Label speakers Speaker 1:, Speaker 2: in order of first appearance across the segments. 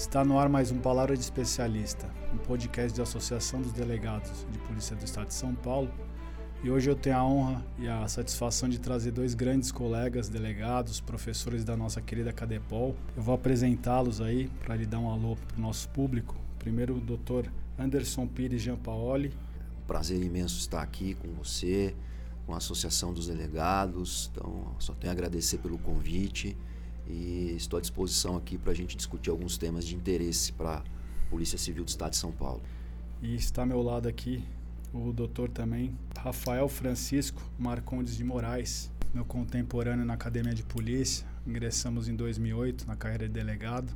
Speaker 1: Está no ar mais um Palavra de Especialista, um podcast da Associação dos Delegados de Polícia do Estado de São Paulo. E hoje eu tenho a honra e a satisfação de trazer dois grandes colegas, delegados, professores da nossa querida Cadepol. Eu vou apresentá-los aí para lhe dar um alô para o nosso público. Primeiro, o doutor Anderson Pires Giampaoli.
Speaker 2: Prazer imenso estar aqui com você, com a Associação dos Delegados. Então, só tenho a agradecer pelo convite e estou à disposição aqui para a gente discutir alguns temas de interesse para a Polícia Civil do Estado de São Paulo.
Speaker 1: E está ao meu lado aqui o doutor também, Rafael Francisco Marcondes de Moraes, meu contemporâneo na Academia de Polícia. Ingressamos em 2008 na carreira de delegado.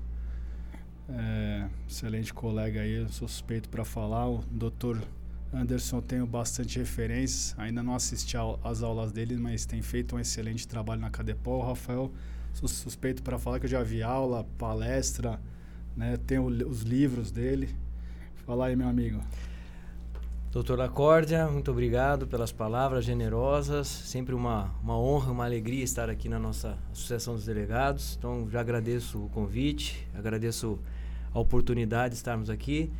Speaker 1: É, excelente colega aí, eu sou suspeito para falar. O doutor Anderson tenho bastante referências, ainda não assisti às aulas dele, mas tem feito um excelente trabalho na Cadepol. Rafael sou suspeito para falar que eu já vi aula, palestra, né? Tenho os livros dele. Fala aí, meu amigo.
Speaker 3: Doutor Acórdia, muito obrigado pelas palavras generosas. Sempre uma, uma honra, uma alegria estar aqui na nossa Associação dos Delegados. Então, já agradeço o convite, agradeço a oportunidade de estarmos aqui.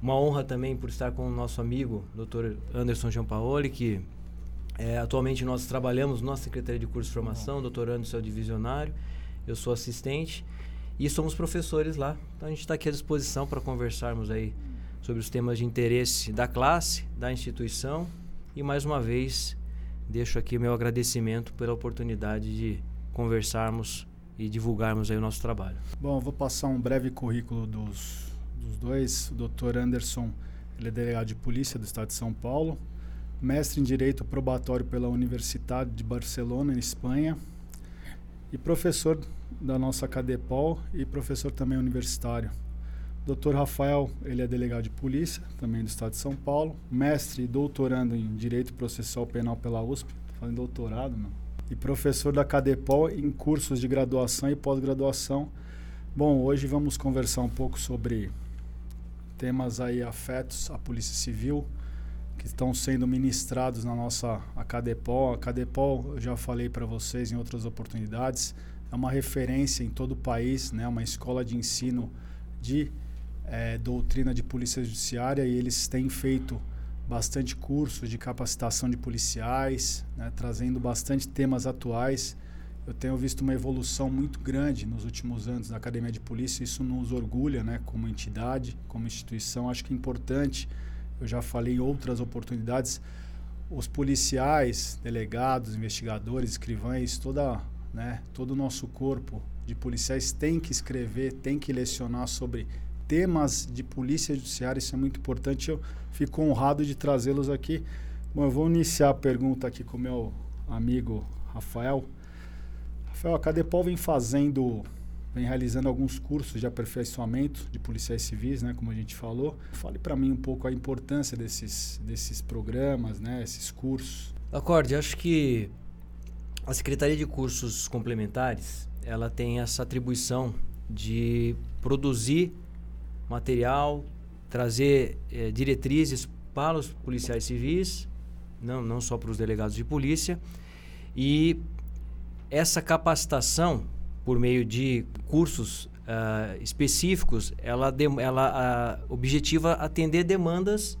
Speaker 3: Uma honra também por estar com o nosso amigo, Dr. Anderson Giampaoli, que é, atualmente nós trabalhamos na Secretaria de Curso de Formação, uhum. doutor Anderson é o divisionário, eu sou assistente e somos professores lá. Então a gente está aqui à disposição para conversarmos aí sobre os temas de interesse da classe, da instituição e mais uma vez deixo aqui meu agradecimento pela oportunidade de conversarmos e divulgarmos aí o nosso trabalho.
Speaker 1: Bom, vou passar um breve currículo dos, dos dois. O doutor Anderson, ele é delegado de polícia do estado de São Paulo, mestre em Direito Probatório pela Universidade de Barcelona, em Espanha, e professor da nossa Cadepol e professor também universitário. Dr. Rafael, ele é delegado de polícia, também do estado de São Paulo, mestre e doutorando em Direito Processual Penal pela USP, tô falando doutorado, não. E professor da Cadepol em cursos de graduação e pós-graduação. Bom, hoje vamos conversar um pouco sobre temas aí afetos à Polícia Civil, que estão sendo ministrados na nossa Acadepol. A Acadepol, eu já falei para vocês em outras oportunidades, é uma referência em todo o país, né? uma escola de ensino de é, doutrina de polícia judiciária e eles têm feito bastante cursos de capacitação de policiais, né? trazendo bastante temas atuais. Eu tenho visto uma evolução muito grande nos últimos anos na Academia de Polícia, isso nos orgulha né? como entidade, como instituição. Acho que é importante eu já falei em outras oportunidades, os policiais, delegados, investigadores, escrivães, toda, né, todo o nosso corpo de policiais tem que escrever, tem que lecionar sobre temas de polícia judiciária, isso é muito importante. Eu fico honrado de trazê-los aqui. Bom, eu vou iniciar a pergunta aqui com o meu amigo Rafael. Rafael, a Cadepol vem fazendo vem realizando alguns cursos de aperfeiçoamento de policiais civis, né, como a gente falou. Fale para mim um pouco a importância desses, desses programas, né, esses cursos.
Speaker 3: Acorde, acho que a Secretaria de Cursos Complementares, ela tem essa atribuição de produzir material, trazer eh, diretrizes para os policiais civis, não, não só para os delegados de polícia, e essa capacitação por meio de cursos uh, específicos, ela, de, ela uh, objetiva atender demandas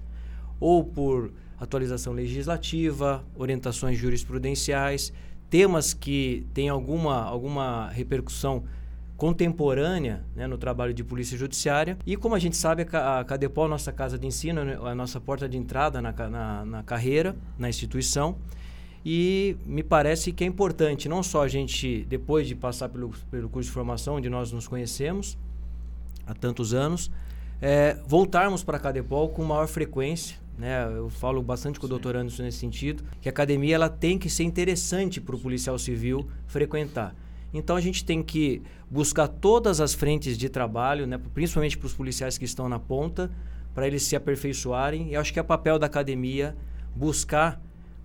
Speaker 3: ou por atualização legislativa, orientações jurisprudenciais, temas que têm alguma, alguma repercussão contemporânea né, no trabalho de polícia judiciária. E como a gente sabe, a Cadepol, nossa casa de ensino, né, a nossa porta de entrada na, na, na carreira, na instituição, e me parece que é importante não só a gente, depois de passar pelo, pelo curso de formação, onde nós nos conhecemos há tantos anos, é, voltarmos para a Cadepol com maior frequência. Né? Eu falo bastante com Sim. o doutor Anderson nesse sentido, que a academia ela tem que ser interessante para o policial civil frequentar. Então a gente tem que buscar todas as frentes de trabalho, né? principalmente para os policiais que estão na ponta, para eles se aperfeiçoarem. E acho que é papel da academia buscar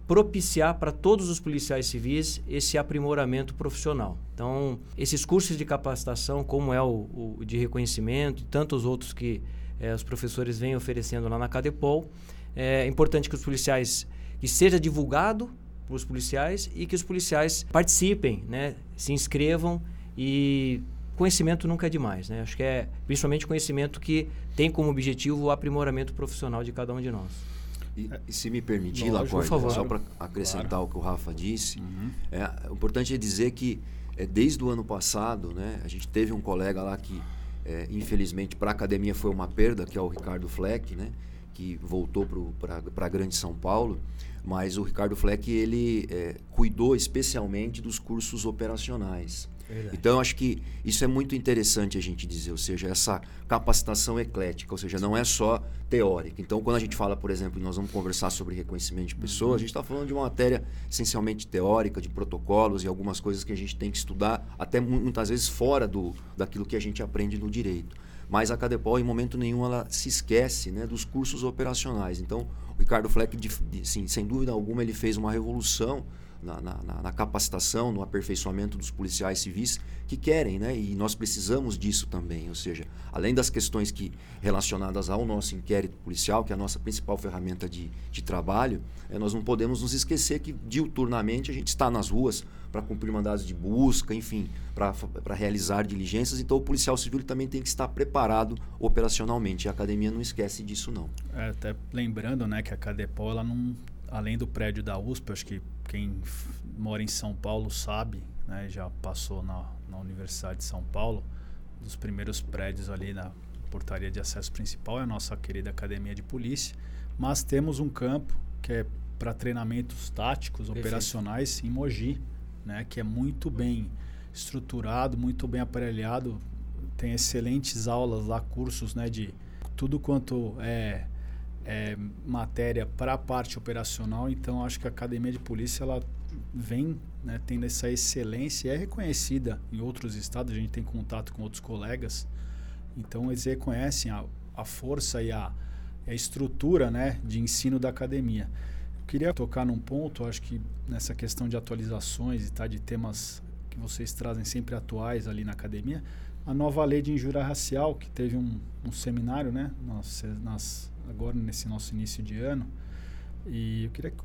Speaker 3: propiciar para todos os policiais civis esse aprimoramento profissional. Então, esses cursos de capacitação, como é o, o de reconhecimento e tantos outros que é, os professores vêm oferecendo lá na Cadepol, é importante que os policiais, que seja divulgado para os policiais e que os policiais participem, né, se inscrevam e conhecimento nunca é demais, né? Acho que é principalmente conhecimento que tem como objetivo o aprimoramento profissional de cada um de nós.
Speaker 2: E, e se me permitir, Lacorte, só para acrescentar claro. o que o Rafa disse, uhum. é, o importante é dizer que é, desde o ano passado, né, a gente teve um colega lá que, é, infelizmente, para a academia foi uma perda, que é o Ricardo Fleck, né, que voltou para a Grande São Paulo, mas o Ricardo Fleck ele é, cuidou especialmente dos cursos operacionais. Verdade. Então, acho que isso é muito interessante a gente dizer, ou seja, essa capacitação eclética, ou seja, não é só teórica. Então, quando a gente fala, por exemplo, nós vamos conversar sobre reconhecimento de pessoas, uhum. a gente está falando de uma matéria essencialmente teórica, de protocolos e algumas coisas que a gente tem que estudar, até muitas vezes fora do, daquilo que a gente aprende no direito. Mas a Cadepol, em momento nenhum, ela se esquece né, dos cursos operacionais. Então, o Ricardo Fleck, de, de, sim, sem dúvida alguma, ele fez uma revolução na, na, na, capacitação, no aperfeiçoamento dos policiais civis que querem, né? E nós precisamos disso também, ou seja, além das questões que relacionadas ao nosso inquérito policial, que é a nossa principal ferramenta de, de trabalho, é, nós não podemos nos esquecer que diuturnamente a gente está nas ruas para cumprir mandados de busca, enfim, para realizar diligências. Então o policial civil também tem que estar preparado operacionalmente. A academia não esquece disso não.
Speaker 1: É, até lembrando, né, que a Cadepol ela não além do prédio da USP, acho que quem mora em São Paulo sabe, né, já passou na, na Universidade de São Paulo, dos primeiros prédios ali na portaria de acesso principal é a nossa querida academia de polícia, mas temos um campo que é para treinamentos táticos, Perfeito. operacionais em Mogi, né, que é muito bem estruturado, muito bem aparelhado, tem excelentes aulas lá, cursos né, de tudo quanto é é, matéria para a parte operacional, então acho que a academia de polícia ela vem né, tendo essa excelência é reconhecida em outros estados, a gente tem contato com outros colegas, então eles reconhecem a, a força e a, a estrutura né, de ensino da academia. Eu queria tocar num ponto, acho que nessa questão de atualizações e tá, de temas que vocês trazem sempre atuais ali na academia, a nova lei de injúria racial, que teve um, um seminário né, nas, nas agora nesse nosso início de ano. E eu queria que,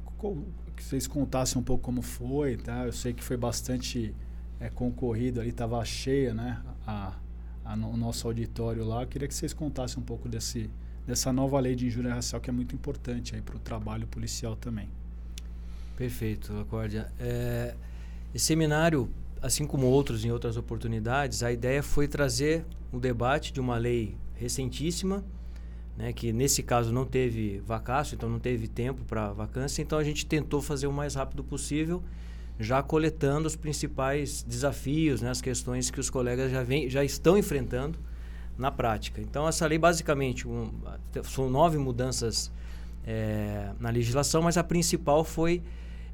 Speaker 1: que vocês contassem um pouco como foi, tá? Eu sei que foi bastante é, concorrido ali, estava cheia, né? A, a, o nosso auditório lá. Eu queria que vocês contassem um pouco desse, dessa nova lei de injúria racial que é muito importante aí para o trabalho policial também.
Speaker 3: Perfeito, Acórdia. É, esse seminário, assim como outros em outras oportunidades, a ideia foi trazer o debate de uma lei recentíssima, né, que nesse caso não teve vacácio, então não teve tempo para vacância, então a gente tentou fazer o mais rápido possível, já coletando os principais desafios, né, as questões que os colegas já, vem, já estão enfrentando na prática. Então essa lei basicamente um, são nove mudanças é, na legislação, mas a principal foi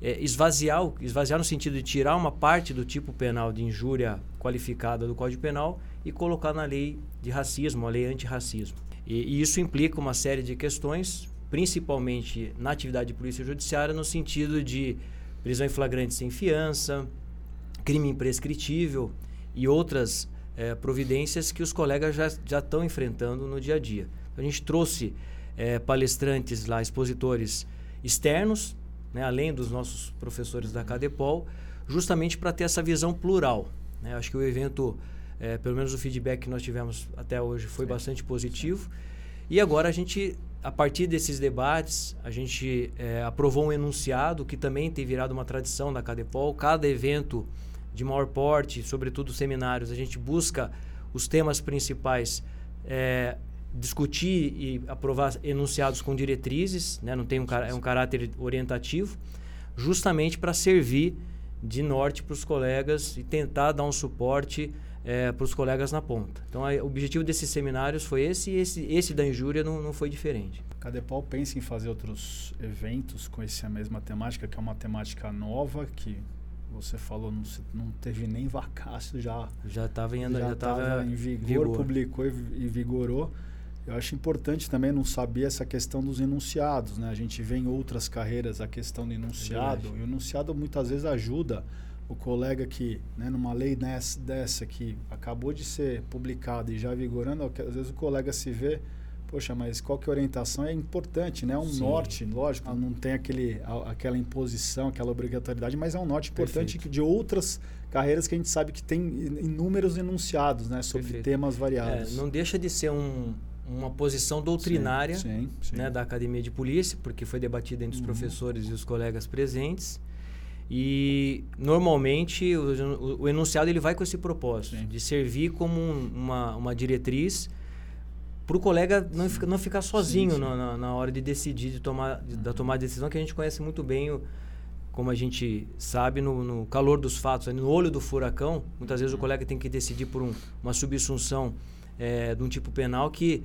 Speaker 3: é, esvaziar, esvaziar no sentido de tirar uma parte do tipo penal de injúria qualificada do Código Penal e colocar na lei de racismo, a lei antirracismo. E, e isso implica uma série de questões, principalmente na atividade de polícia judiciária, no sentido de prisão em flagrante sem fiança, crime imprescritível e outras é, providências que os colegas já, já estão enfrentando no dia a dia. Então, a gente trouxe é, palestrantes lá, expositores externos, né, além dos nossos professores da Cadepol, justamente para ter essa visão plural. Né? Acho que o evento é, pelo menos o feedback que nós tivemos até hoje foi Sim. bastante positivo. E agora a gente, a partir desses debates, a gente é, aprovou um enunciado que também tem virado uma tradição da Cadepol. Cada evento de maior porte, sobretudo seminários, a gente busca os temas principais, é, discutir e aprovar enunciados com diretrizes, né? não tem um, é um caráter orientativo, justamente para servir de norte para os colegas e tentar dar um suporte é, para os colegas na ponta. Então, o objetivo desses seminários foi esse e esse, esse da injúria não, não foi diferente.
Speaker 1: Cadepol pensa em fazer outros eventos com essa mesma temática, que é uma temática nova, que você falou, não, não teve nem vacácio, já
Speaker 3: já estava em, já já
Speaker 1: em vigor, vigor, publicou e, e vigorou. Eu acho importante também não saber essa questão dos enunciados, né? A gente vê em outras carreiras a questão do enunciado, é e o enunciado muitas vezes ajuda o colega que, né, numa lei nessa, dessa que acabou de ser publicada e já vigorando, às vezes o colega se vê poxa, mas qual que é a orientação? É importante, né? É um Sim. norte, lógico, não tem aquele, aquela imposição, aquela obrigatoriedade, mas é um norte importante Perfeito. de outras carreiras que a gente sabe que tem inúmeros enunciados, né? Sobre Perfeito. temas variados.
Speaker 3: É, não deixa de ser um, uma posição doutrinária sim, sim, né, da Academia de Polícia, porque foi debatida entre os uhum. professores e os colegas presentes. E normalmente o, o, enunciado ele vai com esse propósito sim. de servir como um, uma, uma diretriz para o colega não, fica, não ficar sozinho sim, sim. Na, na, hora de decidir, de tomar, de, da tomar decisão, que a gente conhece muito bem, o, como a gente sabe, no, no, calor dos fatos, no olho do furacão, muitas vezes o colega tem que decidir por um, uma subsunção é, de um tipo penal que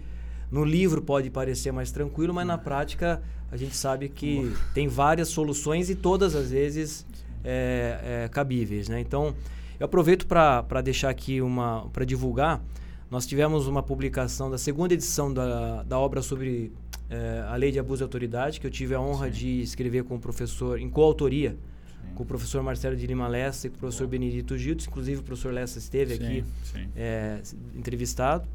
Speaker 3: no livro pode parecer mais tranquilo, mas na prática a gente sabe que tem várias soluções e todas as vezes é, é, cabíveis. Né? Então, eu aproveito para deixar aqui uma. para divulgar nós tivemos uma publicação da segunda edição da, da obra sobre é, a Lei de Abuso de Autoridade, que eu tive a honra Sim. de escrever com o professor, em coautoria, Sim. com o professor Marcelo de Lima Lessa e com o professor. Benedito Gildes. Inclusive, o professor Lessa esteve Sim. aqui é, entrevistado.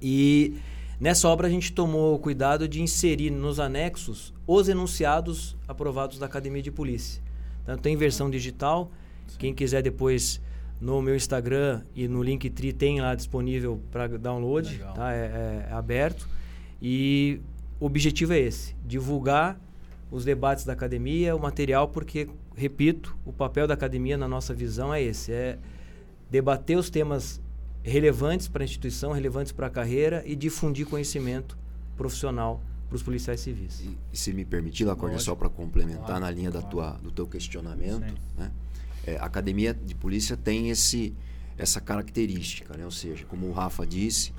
Speaker 3: E nessa obra a gente tomou o cuidado de inserir nos anexos os enunciados aprovados da Academia de Polícia. Então, tem versão digital. Quem quiser depois no meu Instagram e no Linktree tem lá disponível para download, tá? É, é, é, aberto. E o objetivo é esse: divulgar os debates da academia, o material, porque, repito, o papel da academia, na nossa visão, é esse: é debater os temas relevantes para a instituição, relevantes para a carreira e difundir conhecimento profissional para os policiais civis.
Speaker 2: E, e, se me permitir, Lacorne, só para complementar claro, na linha claro. da tua, do teu questionamento, né? é, a academia de polícia tem esse, essa característica, né? ou seja, como o Rafa disse,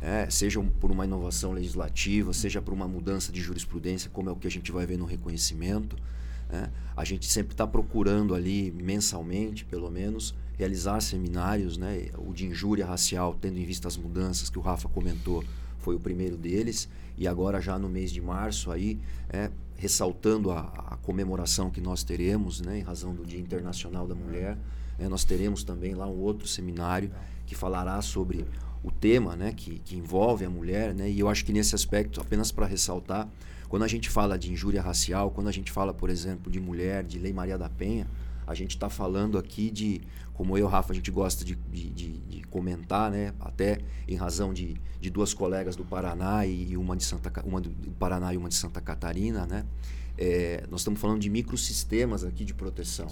Speaker 2: é, seja por uma inovação legislativa, seja por uma mudança de jurisprudência, como é o que a gente vai ver no reconhecimento, né? a gente sempre está procurando ali, mensalmente pelo menos, realizar seminários, né? o de injúria racial, tendo em vista as mudanças que o Rafa comentou, foi o primeiro deles, e agora já no mês de março aí, é, ressaltando a, a, comemoração que nós teremos, né, em razão do Dia Internacional da Mulher. Né, nós teremos também lá um outro seminário que falará sobre o tema né, que, que envolve a mulher. Né, e eu acho que nesse aspecto, apenas para ressaltar, quando a gente fala de injúria racial, quando a gente fala, por exemplo, de mulher, de Lei Maria da Penha, a gente está falando aqui de, como eu, Rafa, a gente gosta de, de, de, de comentar, né? até em razão de, duas colegas do Paraná e uma de Santa uma do Paraná e uma de Santa Catarina, né? É, nós estamos falando de microsistemas aqui de proteção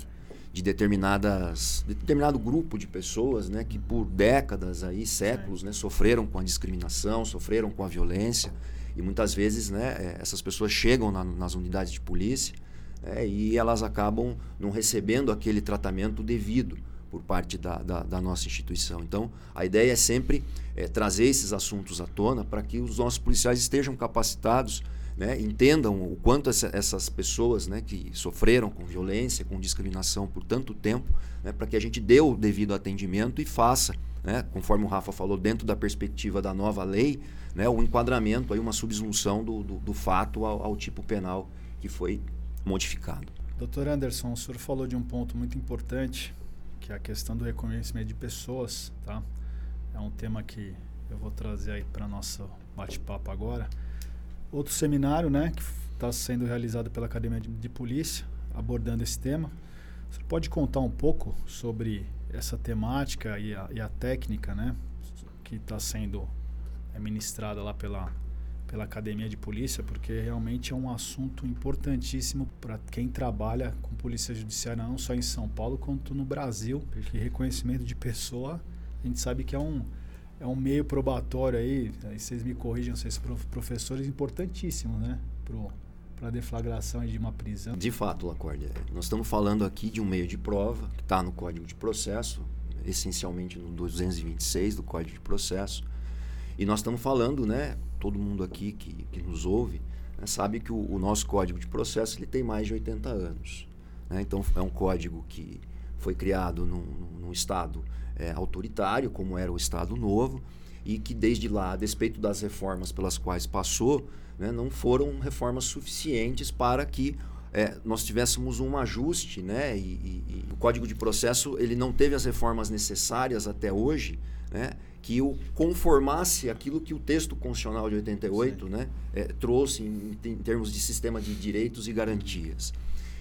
Speaker 2: de determinadas de determinado grupo de pessoas né que por décadas aí séculos né sofreram com a discriminação sofreram com a violência e muitas vezes né é, essas pessoas chegam na, nas unidades de polícia é, e elas acabam não recebendo aquele tratamento devido por parte da, da, da nossa instituição. Então, a ideia é sempre é, trazer esses assuntos à tona para que os nossos policiais estejam capacitados, né, entendam o quanto essa, essas pessoas né, que sofreram com violência, com discriminação por tanto tempo, né, para que a gente dê o devido atendimento e faça, né, conforme o Rafa falou, dentro da perspectiva da nova lei, né, o enquadramento, aí, uma subsunção do, do, do fato ao, ao tipo penal que foi modificado.
Speaker 1: Doutor Anderson, o senhor falou de um ponto muito importante, que é a questão do reconhecimento de pessoas, tá? É um tema que eu vou trazer aí para nosso bate-papo agora. Outro seminário, né, que está sendo realizado pela Academia de, de Polícia, abordando esse tema. Você pode contar um pouco sobre essa temática e a, e a técnica, né, que está sendo ministrada lá pela pela Academia de Polícia, porque realmente é um assunto importantíssimo para quem trabalha com polícia judiciária, não só em São Paulo, quanto no Brasil. Porque reconhecimento de pessoa, a gente sabe que é um, é um meio probatório aí, aí vocês me corrijam, vocês professores, importantíssimo, né? para a deflagração de uma prisão.
Speaker 2: De fato, Lacorde, nós estamos falando aqui de um meio de prova que está no Código de Processo, essencialmente no 226 do Código de Processo, e nós estamos falando, né, todo mundo aqui que, que nos ouve, né, sabe que o, o, nosso código de processo ele tem mais de 80 anos. Né? Então, é um código que foi criado num, num Estado é, autoritário, como era o Estado Novo, e que desde lá, a despeito das reformas pelas quais passou, né, não foram reformas suficientes para que é, nós tivéssemos um ajuste, né? E, e, e, o Código de Processo ele não teve as reformas necessárias até hoje, né? que o conformasse aquilo que o texto constitucional de 88 né, é, trouxe em, em, termos de sistema de direitos e garantias.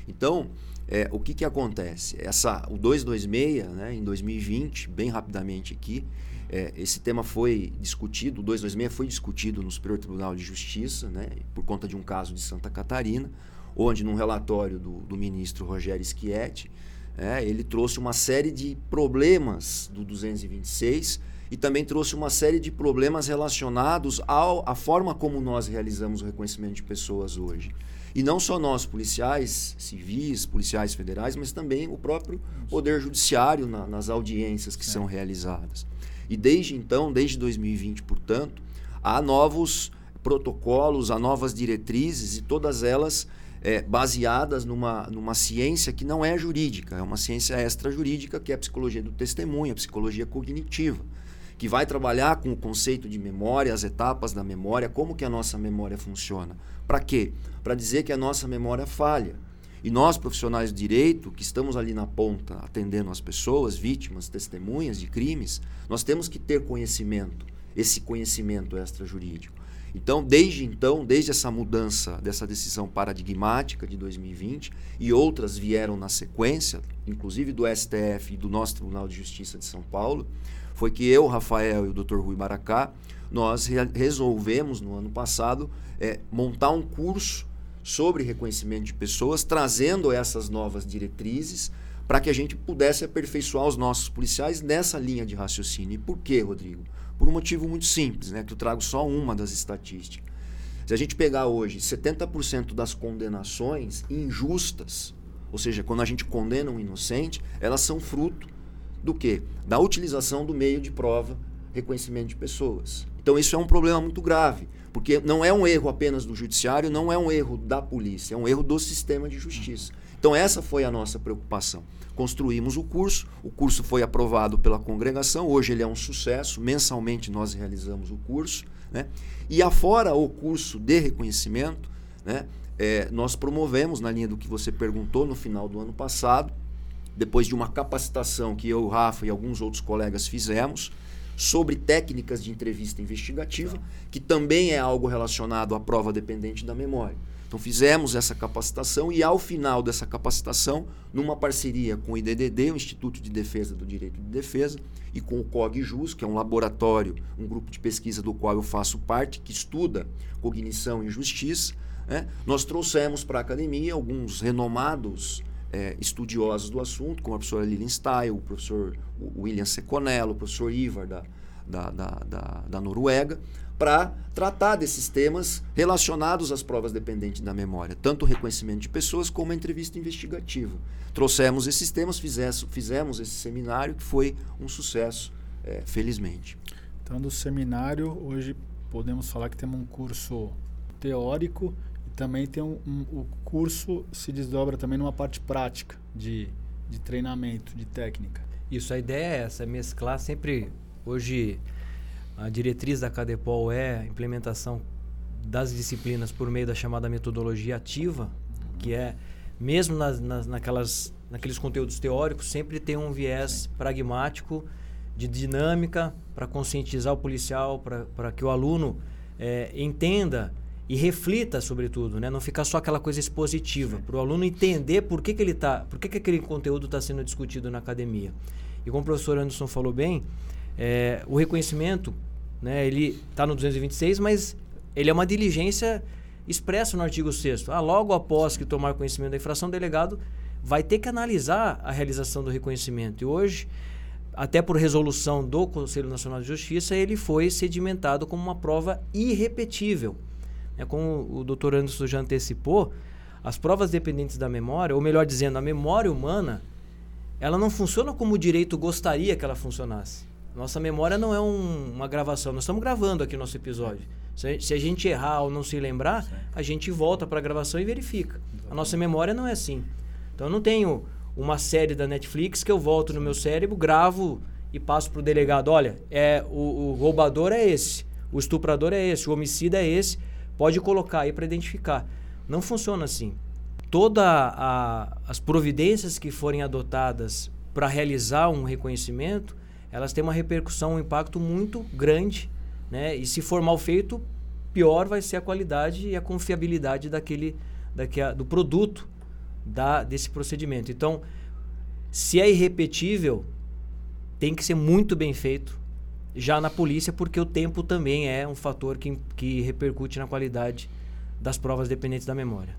Speaker 2: Então, é, o que, que acontece? Essa, o 226, né, em 2020, bem rapidamente aqui, é, esse tema foi discutido, o 226 foi discutido no Superior Tribunal de Justiça, né, por conta de um caso de Santa Catarina, onde, num relatório do, do ministro Rogério Schietti, é, ele trouxe uma série de problemas do 226 e também trouxe uma série de problemas relacionados ao, à forma como nós realizamos o reconhecimento de pessoas hoje. E não só nós, policiais civis, policiais federais, mas também o próprio Poder Judiciário na, nas audiências que é. são realizadas. E desde então, desde 2020, portanto, há novos protocolos, há novas diretrizes e todas elas é, baseadas numa, numa ciência que não é jurídica, é uma ciência extra-jurídica, que é a psicologia do testemunho, a psicologia cognitiva, que vai trabalhar com o conceito de memória, as etapas da memória, como que a nossa memória funciona. Para quê? Para dizer que a nossa memória falha. E nós, profissionais de direito, que estamos ali na ponta atendendo as pessoas, vítimas, testemunhas de crimes, nós temos que ter conhecimento, esse conhecimento extrajurídico. Então, desde então, desde essa mudança dessa decisão paradigmática de 2020 e outras vieram na sequência, inclusive do STF e do nosso Tribunal de Justiça de São Paulo, foi que eu, Rafael e o Dr. Rui Maracá, nós re resolvemos no ano passado é, montar um curso sobre reconhecimento de pessoas, trazendo essas novas diretrizes para que a gente pudesse aperfeiçoar os nossos policiais nessa linha de raciocínio. E por quê, Rodrigo? Por um motivo muito simples, né, que eu trago só uma das estatísticas. Se a gente pegar hoje 70% das condenações injustas, ou seja, quando a gente condena um inocente, elas são fruto do quê? Da utilização do meio de prova reconhecimento de pessoas. Então isso é um problema muito grave, porque não é um erro apenas do judiciário, não é um erro da polícia, é um erro do sistema de justiça. Então essa foi a nossa preocupação. Construímos o curso, o curso foi aprovado pela congregação, hoje ele é um sucesso, mensalmente nós realizamos o curso, né? E afora o curso de reconhecimento, né? É, nós promovemos, na linha do que você perguntou, no final do ano passado, depois de uma capacitação que eu, Rafa e alguns outros colegas fizemos, sobre técnicas de entrevista investigativa, que também é algo relacionado à prova dependente da memória. Então fizemos essa capacitação e ao final dessa capacitação, numa parceria com o IDDD, o Instituto de Defesa do Direito de Defesa, e com o COGJUS, que é um laboratório, um grupo de pesquisa do qual eu faço parte, que estuda cognição e justiça, né? nós trouxemos para a academia alguns renomados é, estudiosos do assunto, como a professora Lilian Style, o professor William Seconello, o professor Ivar da, da, da, da, da Noruega, para tratar desses temas relacionados às provas dependentes da memória, tanto o reconhecimento de pessoas como a entrevista investigativa. Trouxemos esses temas, fizemos, fizemos esse seminário que foi um sucesso, é, felizmente.
Speaker 1: Então, do seminário, hoje podemos falar que temos um curso teórico também tem um, um, o curso se desdobra também numa parte prática de, de treinamento, de técnica.
Speaker 3: Isso, a ideia é essa, é mesclar sempre. Hoje, a diretriz da Cadepol é a implementação das disciplinas por meio da chamada metodologia ativa, que é, mesmo nas, nas, naquelas, naqueles conteúdos teóricos, sempre tem um viés pragmático de dinâmica para conscientizar o policial, para que o aluno é, entenda e reflita sobretudo, né? Não ficar só aquela coisa expositiva, para o aluno entender por que, que ele tá, por que, que aquele conteúdo está sendo discutido na academia. E como o professor Anderson falou bem, é, o reconhecimento, né? Ele está no 226, mas ele é uma diligência expressa no artigo 6 ah, logo após que tomar conhecimento da infração, o delegado vai ter que analisar a realização do reconhecimento. E hoje, até por resolução do Conselho Nacional de Justiça, ele foi sedimentado como uma prova irrepetível. É como o doutor Anderson já antecipou, as provas dependentes da memória, ou melhor dizendo, a memória humana, ela não funciona como o direito gostaria que ela funcionasse. Nossa memória não é um, uma gravação. Nós estamos gravando aqui o nosso episódio. Se, se a gente errar ou não se lembrar, a gente volta para a gravação e verifica. A nossa memória não é assim. Então eu não tenho uma série da Netflix que eu volto no meu cérebro, gravo e passo para o delegado. Olha, é, o, o roubador é esse, o estuprador é esse, o homicida é esse Pode colocar aí para identificar. Não funciona assim. Todas as providências que forem adotadas para realizar um reconhecimento, elas têm uma repercussão, um impacto muito grande, né? E se for mal feito, pior vai ser a qualidade e a confiabilidade daquele, daquele do produto da, desse procedimento. Então, se é irrepetível, tem que ser muito bem feito já na polícia, porque o tempo também é um fator que, que repercute na qualidade das provas dependentes da memória.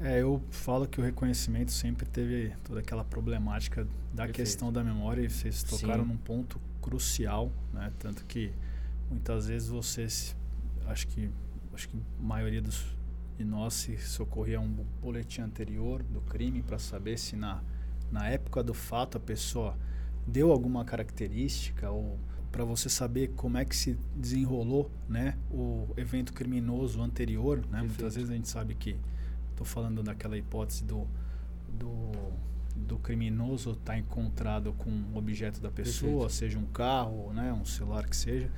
Speaker 1: É, eu falo que o reconhecimento sempre teve toda aquela problemática da Perfeito. questão da memória e vocês tocaram Sim. num ponto crucial, né? Tanto que muitas vezes vocês, acho que, acho que a maioria dos, de nós se socorria a um boletim anterior do crime para saber se na, na época do fato a pessoa deu alguma característica ou para você saber como é que se desenrolou, né, o evento criminoso anterior, né? Muitas vezes a gente sabe que Estou falando daquela hipótese do, do, do criminoso estar tá encontrado com um objeto da pessoa, Perfeito. seja um carro, né, um celular que seja.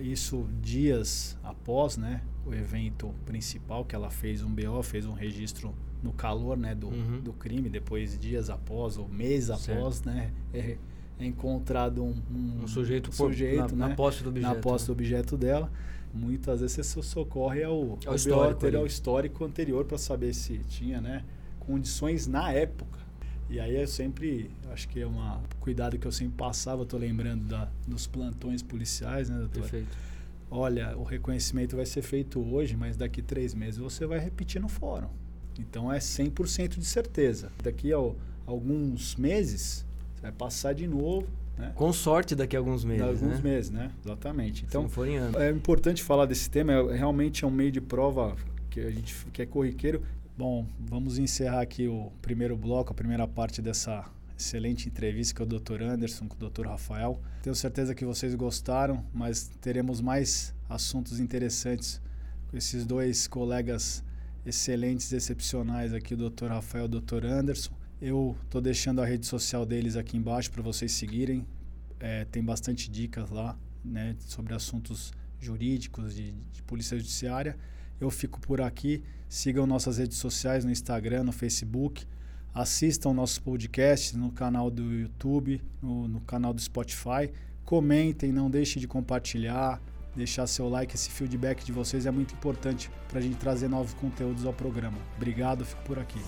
Speaker 1: Isso dias após né, o evento principal, que ela fez um BO, fez um registro no calor né, do, uhum. do crime, depois dias após, ou meses após, né, é encontrado um, um,
Speaker 3: um sujeito, sujeito por, na, né, na posse do objeto.
Speaker 1: Na posse
Speaker 3: né?
Speaker 1: do objeto dela muitas vezes você socorre ao, ao, histórico, ao histórico anterior para saber se tinha né, condições na época. E aí eu sempre, acho que é um cuidado que eu sempre passava, estou lembrando da, dos plantões policiais, né, doutor?
Speaker 3: Perfeito.
Speaker 1: Olha, o reconhecimento vai ser feito hoje, mas daqui três meses você vai repetir no fórum. Então é 100% de certeza. Daqui a alguns meses, vai passar de novo, né?
Speaker 3: Com sorte daqui a alguns meses.
Speaker 1: Daqui alguns
Speaker 3: né?
Speaker 1: meses, né? Exatamente. Então, é importante falar desse tema, é, realmente é um meio de prova que a gente que é corriqueiro. Bom, vamos encerrar aqui o primeiro bloco, a primeira parte dessa excelente entrevista com o Dr. Anderson, com o Dr. Rafael. Tenho certeza que vocês gostaram, mas teremos mais assuntos interessantes com esses dois colegas excelentes, excepcionais aqui, o Dr. Rafael e o Dr. Anderson. Eu estou deixando a rede social deles aqui embaixo para vocês seguirem. É, tem bastante dicas lá né, sobre assuntos jurídicos, de, de polícia judiciária. Eu fico por aqui. Sigam nossas redes sociais no Instagram, no Facebook. Assistam nossos podcasts no canal do YouTube, no, no canal do Spotify. Comentem, não deixem de compartilhar, deixar seu like. Esse feedback de vocês é muito importante para a gente trazer novos conteúdos ao programa. Obrigado, fico por aqui.